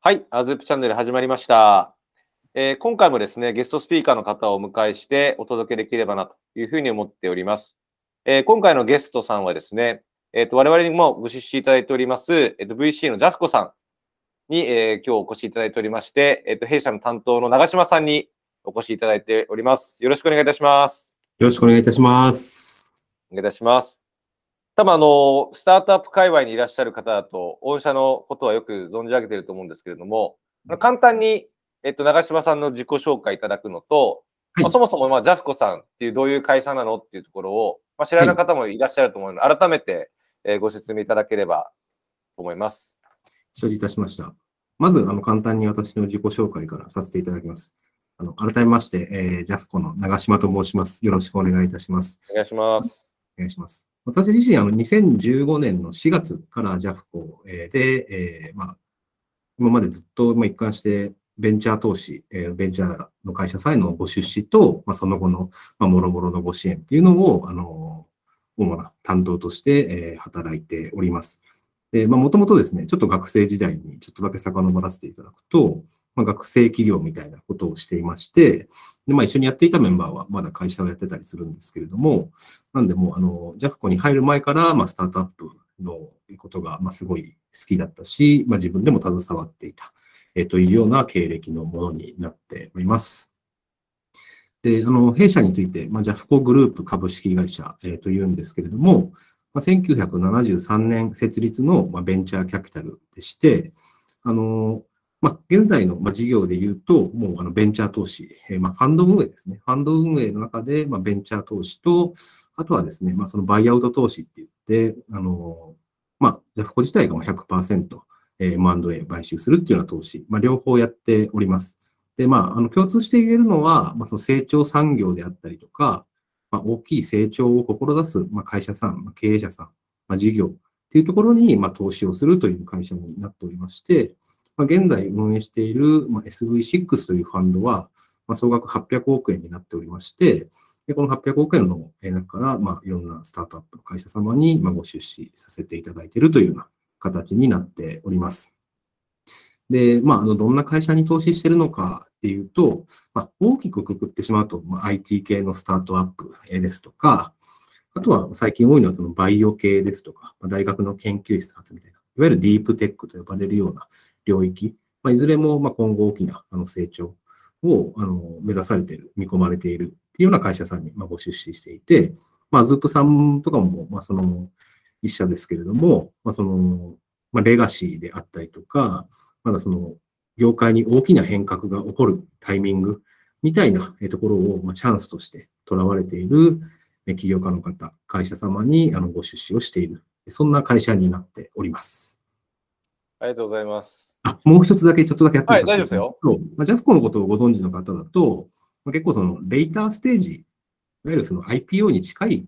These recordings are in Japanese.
はい、アズープチャンネル始まりました。えー今回もですね、ゲストスピーカーの方をお迎えしてお届けできればなというふうに思っております。えー今回のゲストさんはですね、えーと我々にもご出資いただいております、えーと VC のジャフコさんに、えー今日お越しいただいておりまして、えーと弊社の担当の長島さんにお越しいただいております。よろしくお願いいたします。よろしくお願いいたします。お願いいたします。多分あの、スタートアップ界隈にいらっしゃる方だと、御社のことはよく存じ上げていると思うんですけれども、簡単に、えっと、長嶋さんの自己紹介いただくのと、はいまあそもそも、まあ、ジャフコさんっていうどういう会社なのっていうところを、まあ、知らない方もいらっしゃると思うので、改めて、えーご説明いただければと思います。承知いたしました。まず、あの、簡単に私の自己紹介からさせていただきます。あの、改めまして、えー、ジャフコの長島と申します。よろしくお願いいたします。お願いします。お願いします。私自身、あの、2015年の4月からジャフコえで、えーまあ、今までずっとま一貫して、ベンチャー投資、えーベンチャーの会社さんへのご出資と、まあ、その後の、まあ、もろもろのご支援っていうのを、あの、主な担当として、えー働いております。で、まあ、もともとですね、ちょっと学生時代にちょっとだけ遡らせていただくと、まあ、学生企業みたいなことをしていまして、で、まあ、一緒にやっていたメンバーはまだ会社をやってたりするんですけれども、なんでもう、あの、ジャフコに入る前から、まあ、スタートアップのことが、まあ、すごい好きだったし、まあ、自分でも携わっていた、えというような経歴のものになっております。で、あの、弊社について、まあ、ジャフコグループ株式会社、えーというんですけれども、まあ、1973年設立の、まあ、ベンチャーキャピタルでして、あの、まあ、現在の、事業で言うと、もうあのベンチャー投資、まあ、ファンド運営ですね。ファンド運営の中で、まあ、ベンチャー投資と、あとはですね、まあ、そのバイアウト投資って言って、あの、まあ、ジャフコ自体が100%、えー、M&A 買収するっていうような投資、まあ、両方やっております。で、まあ、あの、共通して言えるのは、まあ、その成長産業であったりとか、まあ、大きい成長を志す、まあ、会社さん、まあ、経営者さん、まあ、事業っていうところに、まあ、投資をするという会社になっておりまして、まあ、現在運営している、まあ、SV6 というファンドは、まあ、総額800億円になっておりまして、でこの800億円の中から、まあ、いろんなスタートアップの会社様に、まあ、ご出資させていただいているというような形になっております。で、まあ、あの、どんな会社に投資しているのかっていうと、まあ、大きくくくってしまうと、まあ、IT 系のスタートアップですとか、あとは最近多いのはそのバイオ系ですとか、ま、大学の研究室発みたいな、いわゆるディープテックと呼ばれるような領域、まあ、いずれもま今後大きなあの成長をあの目指されている、見込まれているっていうような会社さんにまご出資していて、まあ、ズープさんとかもまその一社ですけれども、まあ、そのまレガシーであったりとか、まだその業界に大きな変革が起こるタイミングみたいなところをまチャンスとしてとらわれている起業家の方、会社様にあのご出資をしている、そんな会社になっております。ありがとうございます。あ、もう一つだけ、ちょっとだけやってはい大丈夫ですよ。そうまあ、ジャフコのことをご存知の方だと、まあ、結構そのレイターステージ、いわゆるその IPO に近い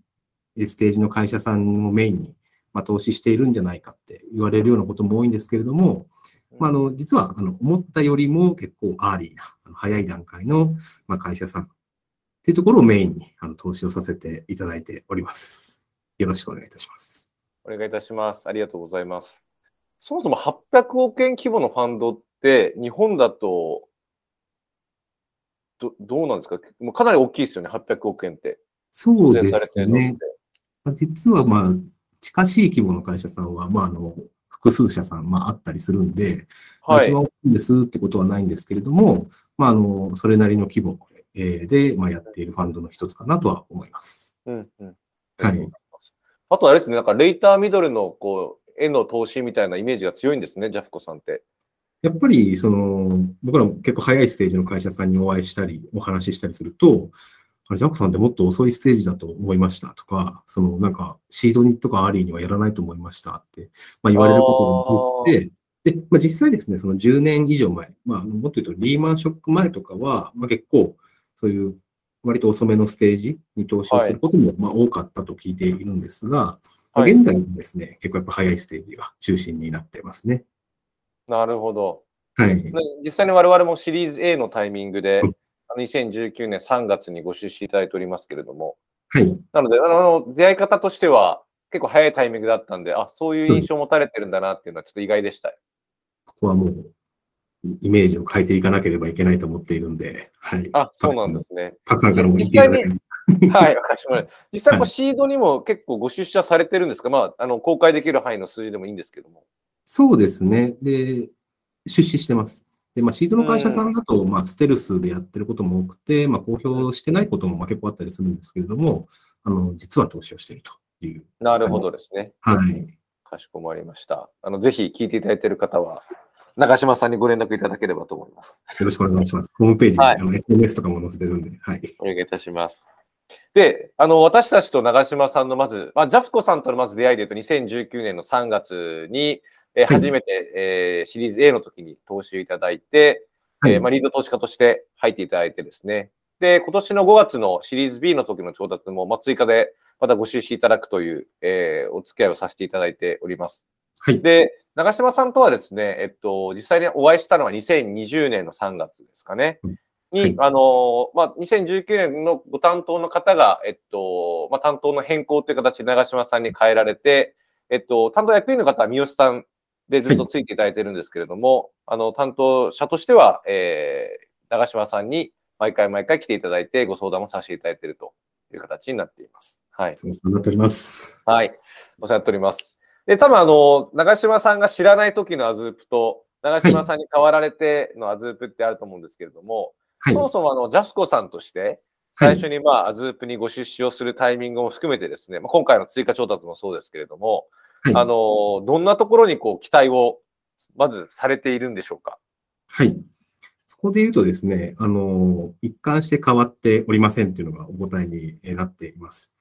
ステージの会社さんをメインに、まあ、投資しているんじゃないかって言われるようなことも多いんですけれども、まあ、あの実はあの思ったよりも結構アーリーな、あの早い段階の、まあ、会社さんっていうところをメインにあの投資をさせていただいております。よろしくお願いいたします。お願いいたします。ありがとうございます。そもそも800億円規模のファンドって、日本だと、どどうなんですか？もうかなり大きいですよね、800億円って。そうですね。まあ実は、まあ、近しい規模の会社さんは、まあ、あの、複数社さん、まあ、あったりするんで、まあはい。一番大きいですってことはないんですけれども、まあ、あの、それなりの規模えーで、まあ、やっているファンドの一つかなとは思います。うんうん。はいあとあれですね、なんかレイターミドルのこう、への投資みたいなイメージが強いんですね、ジャフコさんって。やっぱり、その、僕らも結構早いステージの会社さんにお会いしたり、お話ししたりすると、あれ、ジャフコさんってもっと遅いステージだと思いましたとか、その、なんか、シードにとかアーリーにはやらないと思いましたって、まあ、言われることが多くて、で、まあ、実際ですね、その10年以上前、まあ、もっと言うとリーマンショック前とかは、まあ、結構、そういう、割と遅めのステージに投資をすることも、まあ、多かったと聞いているんですが、まあはい現在はですね、結構やっぱ早いステージが中心になってますね。なるほど。はい。で実際に我々もシリーズ A のタイミングでうん、あの2019年3月にご出資いただいておりますけれども、はい。なので、あの、出会い方としては、結構早いタイミングだったんで、あ、そういう印象を持たれてるんだなっていうのはちょっと意外でした。ここはもう、イメージを変えていかなければいけないと思っているんで、はい。あ、そうなんですね。たくさんからも聞いていただける。はい、わかりました。実際、こうシードにも結構ご出社されてるんですか、まあ、あの公開できる範囲の数字でもいいんですけども。そうですね。で、出資してます。で、まあ、シードの会社さんだと、まあ、ステルスでやってることも多くて、まあ、公表してないこともまあ結構あったりするんですけれども、あの、実は投資をしているという。なるほどですね。はい。かしこまりました。あの、ぜひ聞いていただいている方は、長島さんにご連絡いただければと思います。よろしくお願いします。ホームページに、はい、SNS とかも載せてるんで、はい。お願いいたします。で、あの、私たちと長島さんのまず、まあ、ジャフコさんとのまず出会いでいうと、2019年の3月に、えー、初めて、はい、えー、シリーズ A の時に投資をいただいて、はい、えー、まあ、リード投資家として入っていただいてですね、で、今年の5月のシリーズ B の時の調達も、まあ、追加でまたご出資いただくという、えー、お付き合いをさせていただいております。はい。で、長島さんとはですね、えっと、実際にお会いしたのは2020年の3月ですかね。に、はい、あの、まあ、2019年のご担当の方が、えっと、まあ、担当の変更という形で長島さんに変えられて、えっと、担当役員の方は三好さんでずっとついていただいてるんですけれども、はい、あの、担当者としては、えー、長島さんに毎回毎回来ていただいてご相談もさせていただいているという形になっています。はい。お世話になっております。はい。お世話になっております。で、多分あの、長島さんが知らない時のアズープと、長島さんに代わられてのアズープってあると思うんですけれども、はい、そもそもあの、ジャスコさんとして、最初にまあ、アズープにご出資をするタイミングも含めてですね、まあ、今回の追加調達もそうですけれども、はい、あの、どんなところにこう、期待を、まずされているんでしょうか？はい。そこで言うとですね、あの、一貫して変わっておりませんというのがお答えになっています。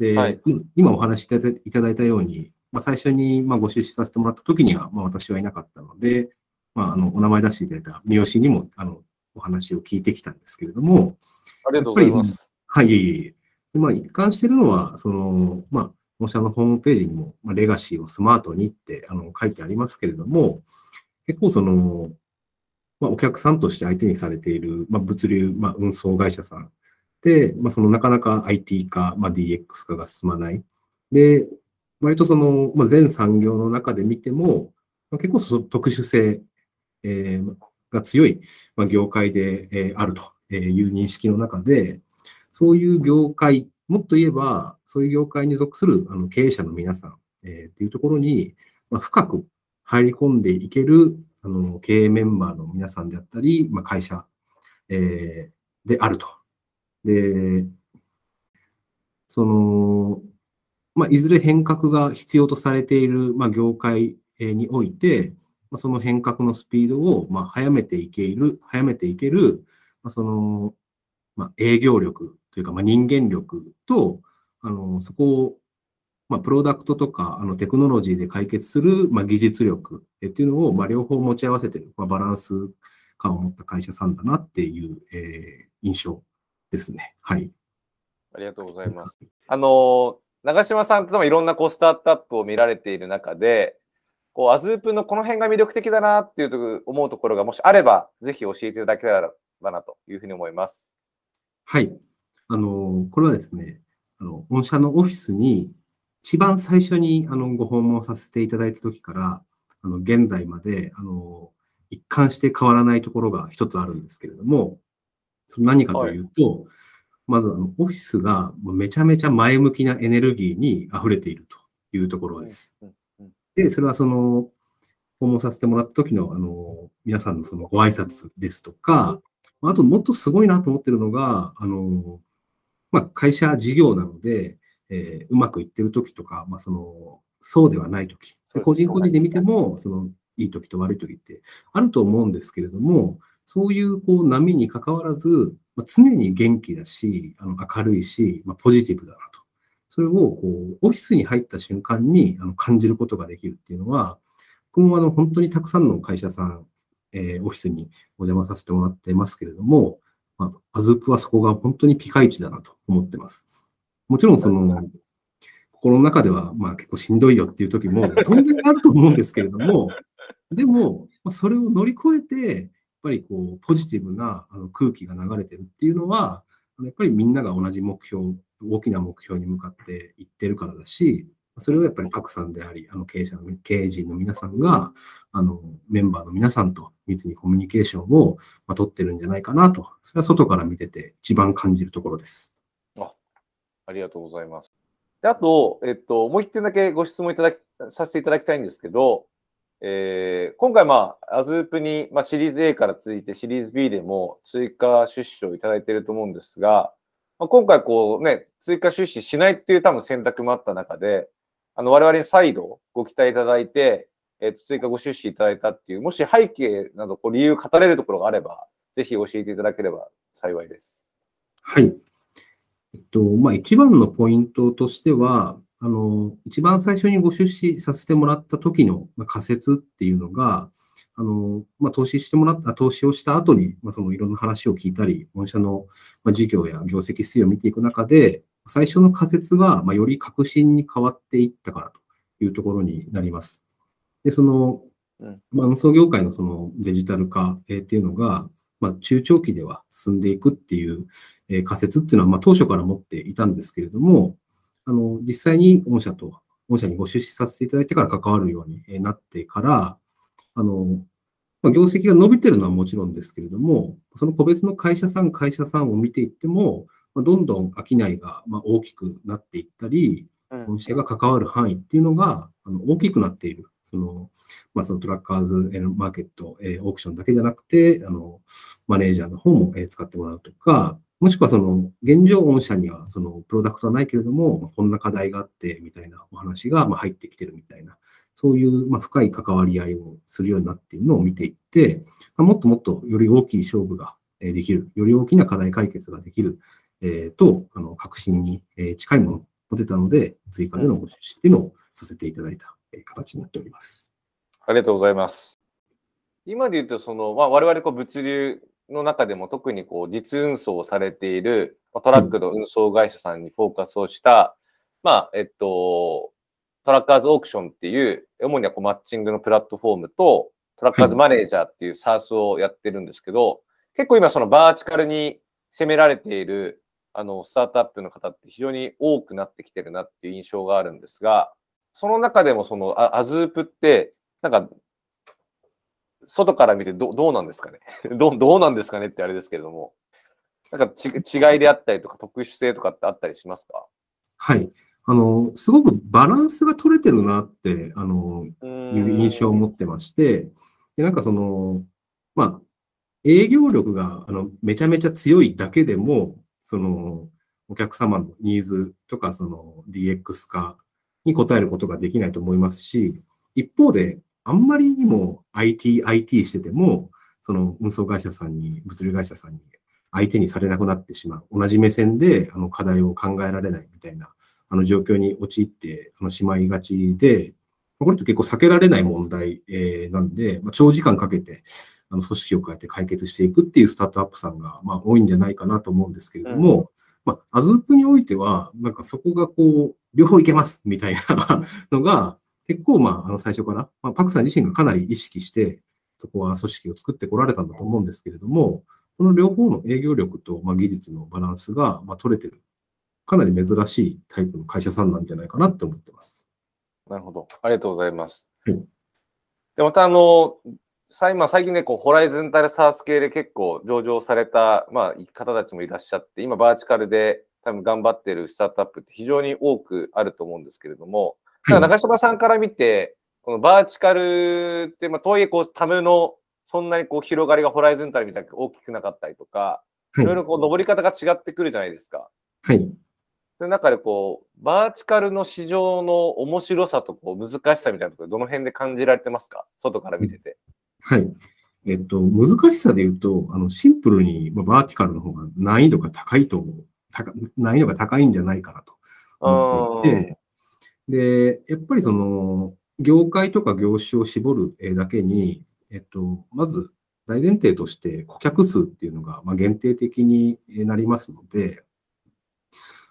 で、はい、今お話しいただいたように、まあ、最初にまあご出資させてもらった時には、まあ、私はいなかったので、まあ、あのお名前出していただいた三好にもあのお話を聞いてきたんですけれども、ありがとうございます。はい、いえいえ。まあ、一貫しているのは、その、まあ、御社のホームページにも、まあ、レガシーをスマートにってあの書いてありますけれども、結構その、まあ、お客さんとして相手にされている、まあ、物流、まあ、運送会社さんで、まあ、そのなかなか IT 化、まあ、DX 化が進まない。で、割とその、まあ、全産業の中で見ても、まあ、結構その特殊性、えー、が強い、ま、業界で、え、あるという認識の中で、そういう業界、もっと言えば、そういう業界に属するあの経営者の皆さん、え、っていうところに、ま、深く入り込んでいけるあの経営メンバーの皆さんであったり、ま、会社、え、であると。で、その、まあ、いずれ変革が必要とされている、まあ、業界において、その変革のスピードを、ま、早めていける、早めていける、まあ、その、ま、営業力というか、ま、人間力と、あの、そこを、ま、プロダクトとか、あの、テクノロジーで解決する、ま、技術力っていうのを、ま、両方持ち合わせてる、ま、バランス感を持った会社さんだなっていう、え、印象ですね。はい。ありがとうございます。あの、長島さんといろんなこうスタートアップを見られている中で、こうアズープのこの辺が魅力的だなっていう思うところがもしあれば、ぜひ教えていただければなというふうに思います。はい。あの、これはですね、あの、御社のオフィスに一番最初にあのご訪問させていただいた時から、あの、現在まで、あの、一貫して変わらないところが一つあるんですけれども、何かというと、はいまずあのオフィスがめちゃめちゃ前向きなエネルギーに溢れているというところです。で、それはその、訪問させてもらった時のあの皆さんのそのご挨拶ですとか、あともっとすごいなと思ってるのが、あのまあ、会社事業なので、えー、うまくいってる時とか、まあ、そのそうではない時、個人個人で見ても、そのいい時と悪い時ってあると思うんですけれども、そういうこう波にかかわらず、まあ、常に元気だし、あの明るいし、まあ、ポジティブだなと。それをこうオフィスに入った瞬間にあの感じることができるっていうのは、僕もあの本当にたくさんの会社さん、えー、オフィスにお邪魔させてもらってますけれども、まあ、アズープはそこが本当にピカイチだなと思ってます。もちろんその、心の中ではまあ結構しんどいよっていう時も当然あると思うんですけれども、でも、まあ、それを乗り越えて、ぱりこうポジティブなあの空気が流れてるっていうのは、やっぱりみんなが同じ目標、大きな目標に向かっていってるからだし、それをやっぱりパクさんであり、あの経営者の経営陣の皆さんが、あのメンバーの皆さんと密にコミュニケーションを、まあ、取ってるんじゃないかなと、それは外から見てて一番感じるところです。あありがとうございます。であと、えっと、もう一点だけご質問いただきさせていただきたいんですけど、えー、今回、まあ、アズープに、まあ、シリーズ A から続いてシリーズ B でも追加出資をいただいていると思うんですが、まあ、今回、こうね、追加出資しないっていう多分選択もあった中で、あの、我々に再度ご期待いただいて、えっ、と、追加ご出資いただいたっていう、もし背景など、こう、理由語れるところがあれば、ぜひ教えていただければ幸いです。はい。えっと、まあ、一番のポイントとしては、あの、一番最初にご出資させてもらった時の仮説っていうのが、あの、まあ、投資してもらった、投資をした後に、まあ、そのいろんな話を聞いたり、御社の事業や業績推移を見ていく中で、最初の仮説が、まあ、より革新に変わっていったからというところになります。で、その、まあ、運送業界のそのデジタル化っていうのが、まあ、中長期では進んでいくっていう仮説っていうのは、まあ、当初から持っていたんですけれども、あの、実際に御社と、御社にご出資させていただいてから関わるようになってから、あの、まあ、業績が伸びてるのはもちろんですけれども、その個別の会社さん、会社さんを見ていっても、まあ、どんどん商いがま大きくなっていったり、御社が関わる範囲っていうのがあの大きくなっている。そのまあ、そのトラッカーズマーケット、えー、オークションだけじゃなくて、あのマネージャーの方も、え使ってもらうとか、もしくはその現状御社にはそのプロダクトはないけれども、こんな課題があってみたいなお話がま入ってきてるみたいな、そういうま深い関わり合いをするようになっているのを見ていって、まもっともっとより大きい勝負ができる、より大きな課題解決ができる、えー、と、あの、革新に、近いものを持てたので、追加でのご出資っていうのをさせていただいた、形になっております。ありがとうございます。今で言うと、その、まあ、我々こう物流の中でも特にこう実運送をされているトラックの運送会社さんにフォーカスをした、まあ、えっと、トラッカーズオークションっていう、主にはこうマッチングのプラットフォームと、トラッカーズマネージャーっていう SARS をやってるんですけど、結構今そのバーチカルに攻められているあの、スタートアップの方って非常に多くなってきてるなっていう印象があるんですが、その中でもそのアズープって、なんか、外から見てどどうなんですかね？どどうなんですかね？ってあれですけれども、なんかち違いであったりとか特殊性とかってあったりしますか？はい。あの、すごくバランスが取れてるなって、あの、いう印象を持ってまして、でなんかその、まあ、営業力があのめちゃめちゃ強いだけでも、その、お客様のニーズとか、その DX 化に応えることができないと思いますし、一方で、あんまりにも IT、IT してても、その運送会社さんに、物流会社さんに相手にされなくなってしまう。同じ目線であの課題を考えられないみたいなあの状況に陥ってあのしまいがちで、これって結構避けられない問題、えー、なんで、まあ、長時間かけてあの組織を変えて解決していくっていうスタートアップさんが、まあ、多いんじゃないかなと思うんですけれども、うん、まあ、アズープにおいては、なんかそこがこう、両方いけますみたいな のが、結構、まあ、あの最初から、まあ、パクさん自身がかなり意識して、そこは組織を作ってこられたんだと思うんですけれども、その両方の営業力と、まあ、技術のバランスが、まあ、取れてる、かなり珍しいタイプの会社さんなんじゃないかなって思ってます。なるほど。ありがとうございます。はい、で、また、あの、今最近ね、こう、ホライズンタルサース系で結構上場された、まあ、方たちもいらっしゃって、今、バーチカルで多分頑張ってるスタートアップって非常に多くあると思うんですけれども、はい、中島さんから見て、このバーチカルって、まあ、とはいえ、こう、タムの、そんなにこう、広がりがホライズンタルみたいに大きくなかったりとか、いろいろこう、登り方が違ってくるじゃないですか。はい。その中でこう、バーチカルの市場の面白さとこう難しさみたいなところ、どの辺で感じられてますか？外から見てて。はい。えっと、難しさで言うと、あの、シンプルに、まあ、バーティカルの方が難易度が高いと思う。難易度が高いんじゃないかなと思っていて、で、やっぱりその、業界とか業種を絞るだけに、えっと、まず大前提として顧客数っていうのが、まあ、限定的になりますので、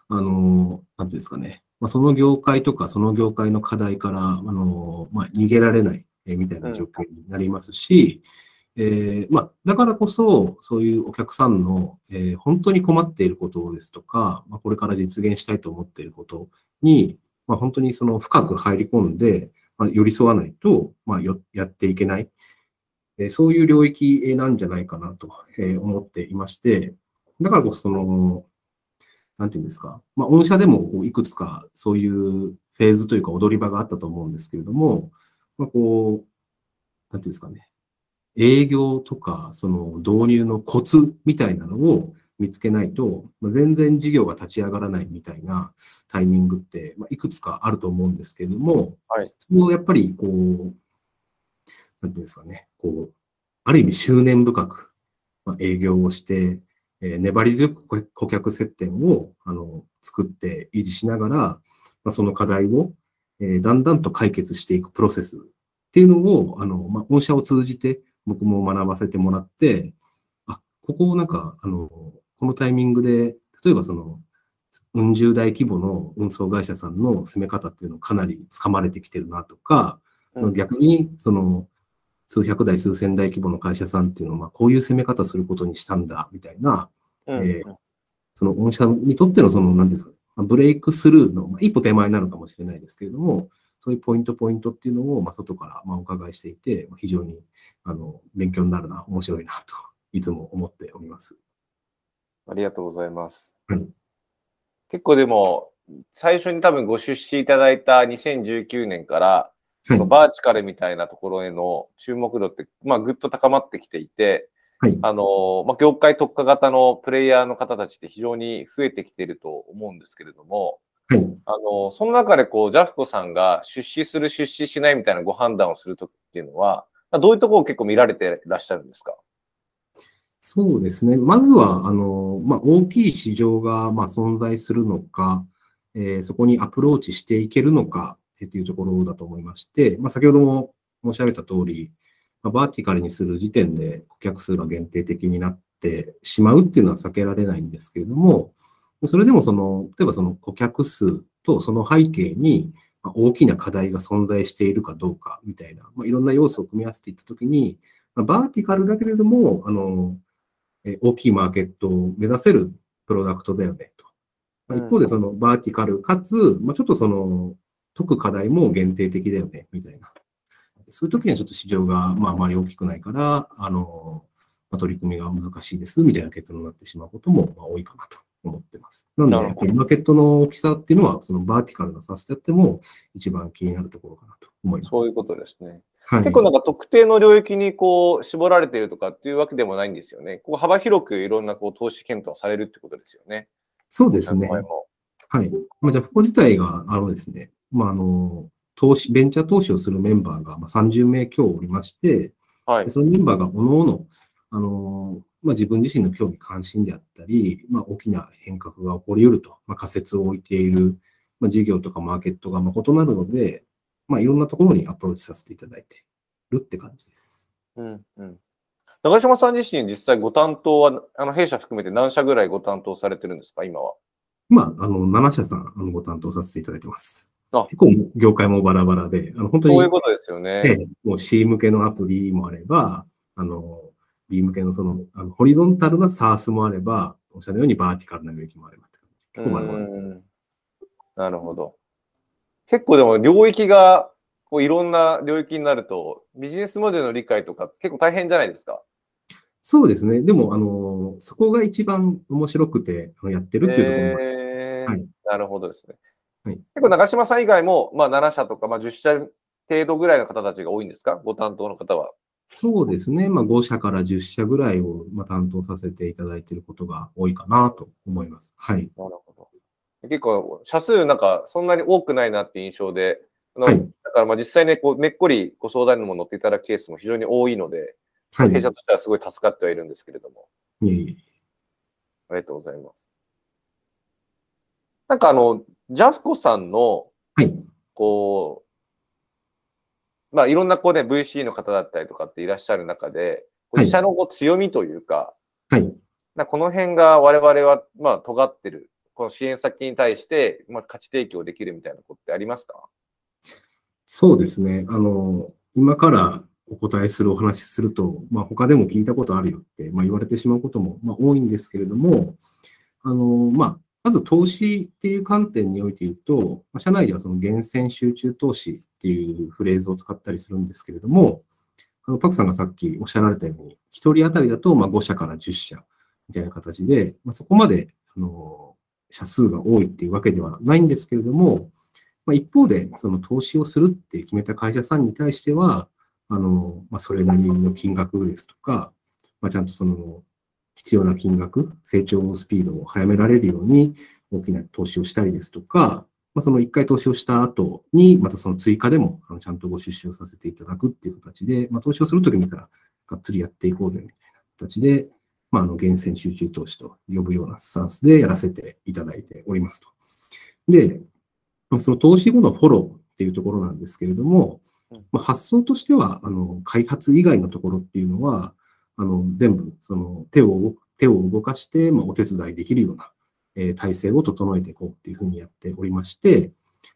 あの、なんていうんですかね、まあ、その業界とかその業界の課題から、あの、まあ、逃げられないえみたいな状況になりますし、えー、まあ、だからこそ、そういうお客さんの、えー、本当に困っていることですとか、まあ、これから実現したいと思っていることに、まあ、本当にその深く入り込んで、まあ、寄り添わないと、まあ、よやっていけない、えー、そういう領域なんじゃないかなと思っていまして、だからこそその、なんていうんですか、まあ、御社でもいくつかそういうフェーズというか踊り場があったと思うんですけれども、まあ、こう、なんていうんですかね、営業とか、その導入のコツみたいなのを見つけないと、まあ、全然事業が立ち上がらないみたいなタイミングって、まあ、いくつかあると思うんですけれども、はい、そのやっぱりこう、なんていうんですかね、こう、ある意味執念深く、まあ、営業をして、えー、粘り強く顧客接点をあの作って維持しながら、まあ、その課題を、えー、だんだんと解決していくプロセスっていうのを、あの、まあ、御社を通じて僕も学ばせてもらって、あ、ここをなんか、あの、このタイミングで、例えばその、うん十大規模の運送会社さんの攻め方っていうのをかなり掴まれてきてるなとか、うん、逆に、その、数百台、数千台規模の会社さんっていうのは、まあ、こういう攻め方することにしたんだ、みたいな、うん、えー、その御社にとっての、その、何ですか、ブレイクスルーの、まあ、一歩手前なのかもしれないですけれども、そういうポイント、ポイントっていうのを、まあ、外からまあお伺いしていて、非常にあの勉強になるな、面白いなと、いつも思っております。ありがとうございます。はい、結構でも、最初に多分ご出資いただいた2019年から、はい、バーチカルみたいなところへの注目度って、まあ、ぐっと高まってきていて、はい、あの、まあ、業界特化型のプレイヤーの方たちって非常に増えてきていると思うんですけれども、はい、あの、その中でこう、ジャフコさんが出資する、出資しないみたいなご判断をするときっていうのは、どういうところを結構見られていらっしゃるんですか？そうですね。まずは、あの、まあ、大きい市場が、まあ、存在するのか、えー、そこにアプローチしていけるのかっていうところだと思いまして、まあ、先ほども申し上げた通り、まあ、バーティカルにする時点で顧客数が限定的になってしまうっていうのは避けられないんですけれども、それでもその、例えばその顧客数とその背景に大きな課題が存在しているかどうかみたいな、まあ、いろんな要素を組み合わせていったときに、まあ、バーティカルだけれども、あの、え大きいマーケットを目指せるプロダクトだよねと。まあ、一方でそのバーティカルかつ、まあ、ちょっとその解く課題も限定的だよねみたいな。そういう時にはちょっと市場がまああまり大きくないから、あの、まあ、取り組みが難しいですみたいな結論になってしまうことも多いかなと思ってます。なので、マーケットの大きさっていうのは、そのバーティカルなさせてやっても、一番気になるところかなと思います。そういうことですね。はい、結構なんか特定の領域にこう絞られているとかっていうわけでもないんですよね。こう幅広くいろんなこう投資検討されるってことですよね。そうですね。はい。まあ、じゃあ、ここ自体が、あのですね、まあ、あの、投資、ベンチャー投資をするメンバーがまあ30名強おりまして、はい、そのメンバーが各々、あの、まあ、自分自身の興味関心であったり、まあ、大きな変革が起こり得ると、まあ、仮説を置いている、まあ、事業とかマーケットがまあ異なるので、まあ、いろんなところにアプローチさせていただいてるって感じです。うんうん、長島さん自身、実際ご担当は、あの弊社含めて何社ぐらいご担当されてるんですか、今は？今、あの7社さんあのご担当させていただいてます。あ結構業界もバラバラで、あの本当にそういうことですよね。もう C 向けのアプリもあれば、あの B 向けのその、あのホリゾンタルな SARS もあれば、おっしゃるようにバーティカルな領域もあれば結構なるほど。結構でも領域がこういろんな領域になると、ビジネスモデルの理解とか結構大変じゃないですか？そうですね。でも、あの、そこが一番面白くてやってるっていうところも、えー、はい、なるほどですね。はい、結構長嶋さん以外も、まあ、7社とか、まあ、10社程度ぐらいの方たちが多いんですか？ご担当の方は。そうですね。まあ、5社から10社ぐらいを、まあ、担当させていただいていることが多いかなと思います。はい。なるほど。結構、社数なんかそんなに多くないなって印象で、はい、だからまあ実際ね、こうめっこりご相談にも乗っていただくケースも非常に多いので、はい、弊社としてはすごい助かってはいるんですけれども。いえいえ。ありがとうございます。なんかあの、ジャフコさんの、はい、こう、まあ、いろんなこうね、VC の方だったりとかっていらっしゃる中で、自社のこう強みというか、はい。なこの辺が我々は、まあ、尖ってる、この支援先に対して、まあ、価値提供できるみたいなことってありますか？そうですね。あの、今からお答えするお話しすると、まあ、他でも聞いたことあるよって、まあ、言われてしまうことも、まあ、多いんですけれども、あの、まあ、まず投資っていう観点において言うと、社内ではその源泉集中投資っていうフレーズを使ったりするんですけれども、あのパクさんがさっきおっしゃられたように、1人当たりだとま5社から10社みたいな形で、まあ、そこまであの社数が多いっていうわけではないんですけれども、まあ、一方で、その投資をするって決めた会社さんに対しては、あのまあ、それなりの金額ですとか、まあ、ちゃんとその必要な金額、成長スピードを早められるように大きな投資をしたりですとか、まあ、その1回投資をした後に、またその追加でもちゃんとご出資をさせていただくっていう形で、まあ、投資をするとき見たら、がっつりやっていこうぜみたいな形で、まあ、あの源泉集中投資と呼ぶようなスタンスでやらせていただいておりますと。で、その投資後のフォローっていうところなんですけれども、まあ、発想としては、あの開発以外のところっていうのは、あの全部その手を手を動かして、まあ、お手伝いできるような、えー、体制を整えていこうっていうふうにやっておりまして、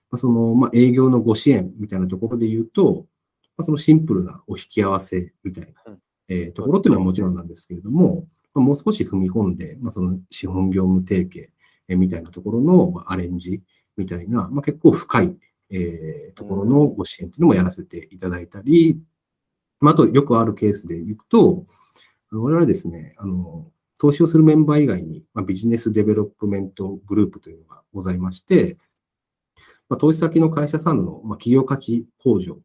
まあ、その、まあ、営業のご支援みたいなところで言うと、まあ、そのシンプルなお引き合わせみたいな、えー、ところっていうのはもちろんなんですけれども、まあ、もう少し踏み込んで、まあ、その資本業務提携、えー、みたいなところの、まあ、アレンジみたいな、まあ、結構深い、えー、ところのご支援っていうのもやらせていただいたり、まあ、あとよくあるケースで言うと、我々ですね、あの、投資をするメンバー以外に、まあ、ビジネスデベロップメントグループというのがございまして、まあ、投資先の会社さんの、まあ、企業価値向上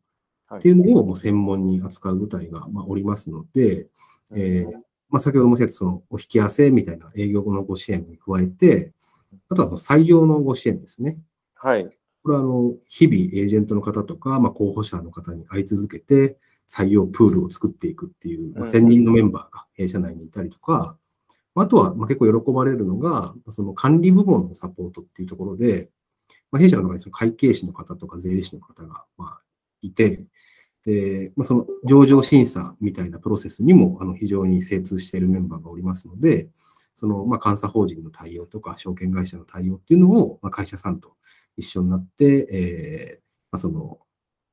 っていうのをもう専門に扱う部隊が、まあ、おりますので、えーまあ、先ほど申し上げたそのお引き合わせみたいな営業のご支援に加えて、あとはその採用のご支援ですね。はい。これはあの日々エージェントの方とか、まあ、候補者の方に会い続けて、採用プールを作っていくっていう、まあ、1000人のメンバーが弊社内にいたりとか、あとはまあ結構喜ばれるのが、その管理部門のサポートっていうところで、まあ、弊社の中にその会計士の方とか税理士の方がまあいて、でまあ、その上場審査みたいなプロセスにもあの非常に精通しているメンバーがおりますので、そのまあ監査法人の対応とか証券会社の対応っていうのをまあ会社さんと一緒になって、えーまあ、その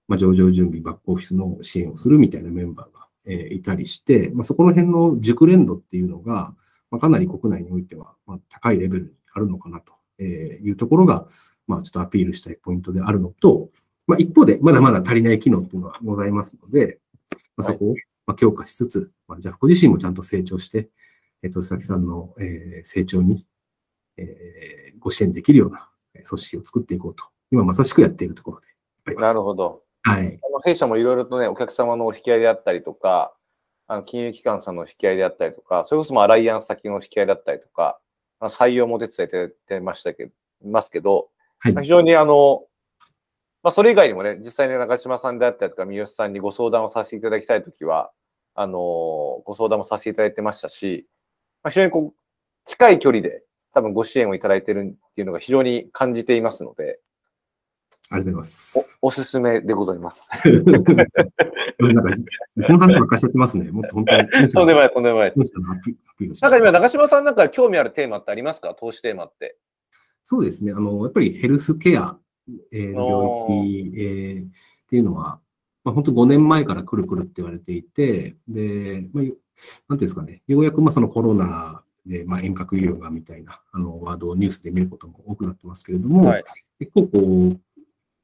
まあ、上場準備、バックオフィスの支援をするみたいなメンバーが、えー、いたりして、まあ、そこの辺の熟練度っていうのが、まあ、かなり国内においては、まあ、高いレベルにあるのかなというところが、まあ、ちょっとアピールしたいポイントであるのと、まあ、一方で、まだまだ足りない機能っていうのはございますので、まあ、そこをまあ強化しつつ、まあ、ジャフコ自身もちゃんと成長して、えっと、崎さんの、えー、成長に、えー、ご支援できるような組織を作っていこうと、今まさしくやっているところであります。なるほど。はい。あの弊社もいろいろとね、お客様のお引き合いであったりとか、あの金融機関さんの引き合いであったりとか、それこそもアライアンス先の引き合いだったりとか、まあ、採用も手伝いててましたけど、ますけど、はい、まあ、非常にあの、まあ、それ以外にもね、実際に中島さんであったりとか、三好さんにご相談をさせていただきたいときは、あの、ご相談もさせていただいてましたし、まあ、非常にこう、近い距離で多分ご支援をいただいてるっていうのが非常に感じていますので、ありがとうございます。おおすすめでございます。なんか、うちの話ばっかしちゃってますね。もっと本当に。とんでもない、とんでもない。なんか今、長嶋さんなんか興味あるテーマってありますか？投資テーマって。そうですね。あの、やっぱりヘルスケア、えー、領域、えー、っていうのは、まあ、本当5年前からくるくるって言われていて、で、まあ、なんていうんですかね、ようやくまあそのコロナで、まあ、遠隔医療がみたいなあのワードをニュースで見ることも多くなってますけれども、はい、結構こう、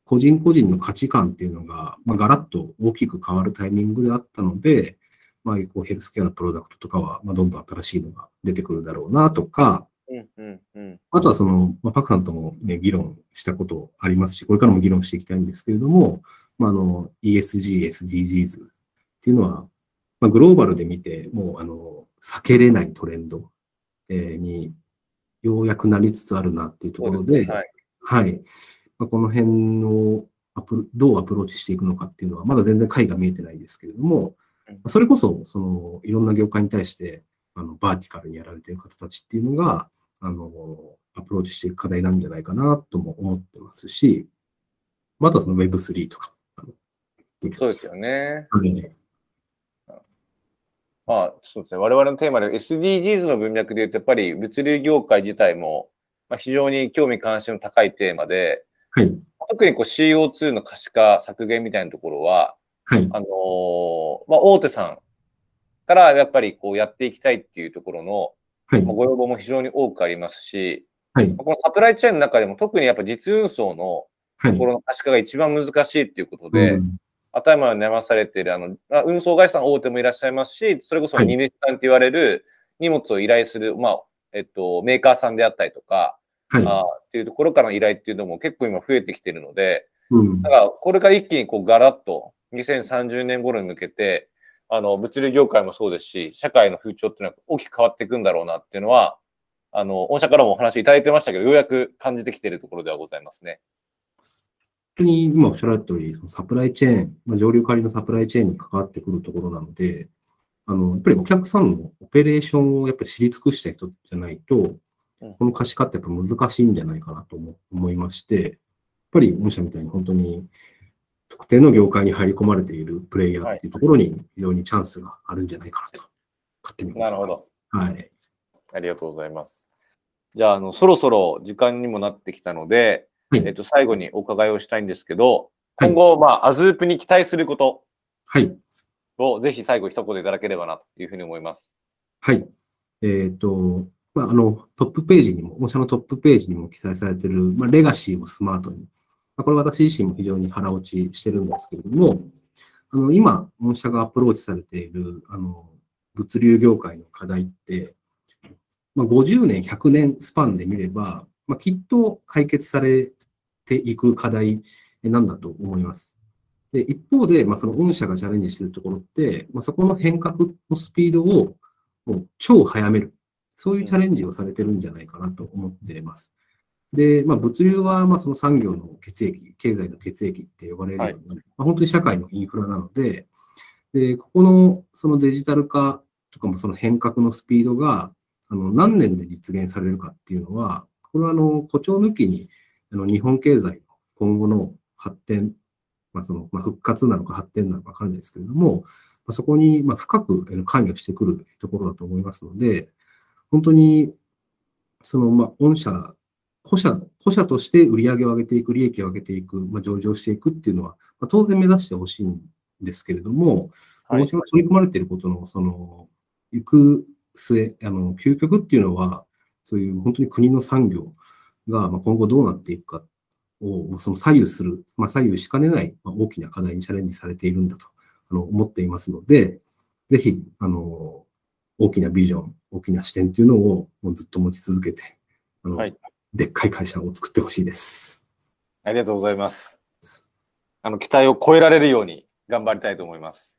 個人個人の価値観っていうのが、まあ、ガラッと大きく変わるタイミングであったので、まあ、こうヘルスケアのプロダクトとかは、まあ、どんどん新しいのが出てくるだろうなとか、うんうんうん、あとはその、まあ、パクさんとも、ね、議論したことありますし、これからも議論していきたいんですけれども、まあ、あの ESG、SDGs っていうのは、まあ、グローバルで見て、もうあの避けれないトレンド、えー、にようやくなりつつあるなっていうところで、はい、はい。まあ、この辺のアプどうアプローチしていくのかっていうのは、まだ全然解が見えてないですけれども、それこそ、その、いろんな業界に対して、あの、バーティカルにやられている方たちっていうのが、あの、アプローチしていく課題なんじゃないかなとも思ってますし、またその Web3 とか。そうですよね。まあ、そうですね。我々のテーマで SDGs の文脈で言うと、やっぱり物流業界自体も、まあ、非常に興味関心の高いテーマで、はい、特にこう CO2 の可視化、削減みたいなところは、はい、あのー、まあ、大手さんからやっぱりこうやっていきたいっていうところの、はい、ご要望も非常に多くありますし、はい。このサプライチェーンの中でも特にやっぱ実運送のはいとこ。ろの可視化が一番難しいっていうことで、うん頭を悩まされているあのあ運送会社さん大手もいらっしゃいますし、それこそはい荷主さんって言われる荷物を依頼する、まあえっと、メーカーさんであったりとか、はい。あっていうところからの依頼っていうのも結構今増えてきているので、うんだからこれから一気にこうガラッと2030年頃に向けて、あの物流業界もそうですし、社会の風潮っていうのは大きく変わっていくんだろうなっていうのは、あの御社からもお話いただいてましたけど、ようやく感じてきているところではございますね。本当に今おっしゃられた通り、そのサプライチェーン、まあ、上流仮のサプライチェーンに関わってくるところなので、あの、やっぱりお客さんのオペレーションをやっぱり知り尽くした人じゃないとうん、この可視化ってやっぱ難しいんじゃないかなと思思いまして、やっぱり御社みたいに本当に特定の業界に入り込まれているプレイヤーっていうところに非常にチャンスがあるんじゃないかなと、勝手に思ってます。はい。ありがとうございます。じゃあ、あのそろそろ時間にもなってきたので、はいえっと、最後にお伺いをしたいんですけど、はい今後、まあ、アズープに期待することはい。をぜひ最後一言いただければなというふうに思います。はい。えっ、と、まあ、あの、トップページにも、御社のトップページにも記載されている、まあ、レガシーをスマートに。まあ、これ私自身も非常に腹落ちしてるんですけれども、あの、今、御社がアプローチされている、あの、物流業界の課題って、まあ、50年、100年スパンで見れば、まあ、きっと解決されていく課題なんだと思います。で、一方で、まあ、その御社がチャレンジしているところって、まあ、そこの変革のスピードをもう超早める。そういうチャレンジをされてるんじゃないかなと思っています。で、まあ、物流は、まあ、その産業の血液、経済の血液って呼ばれるように、まあ、本当に社会のインフラなので、で、ここのそのデジタル化とかもその変革のスピードが、あの、何年で実現されるかっていうのは、これはあの、誇張抜きに、あの、日本経済の今後の発展、まあ、その、まあ、復活なのか発展なのかわからないですけれども、まあ、そこに、まあ、深く関与してくるところだと思いますので、本当に、その、まあ、御社、個社、個社として売り上げを上げていく、利益を上げていく、まあ、上場していくっていうのは、まあ、当然目指してほしいんですけれども、はい。御社が取り組まれていることの、その、行く末、あの、究極っていうのは、そういう本当に国の産業が、まあ、今後どうなっていくかを、その左右する、まあ、左右しかねない、まあ、大きな課題にチャレンジされているんだとあの思っていますので、ぜひ、あの、大きなビジョン、大きな視点っていうのをもうずっと持ち続けて、あの、はいでっかい会社を作ってほしいです。ありがとうございます。あの、期待を超えられるように頑張りたいと思います。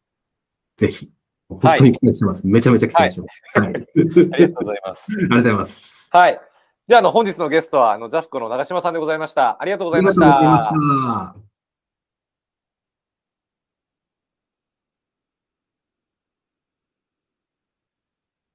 ぜひ。本当に期待してます。めちゃめちゃ期待してます。はい。ありありがとうございます。がとうございます。はい。では、あの、本日のゲストは、あの、ジャフコの長島さんでございました。ありがとうございましありがとうございまたし。た。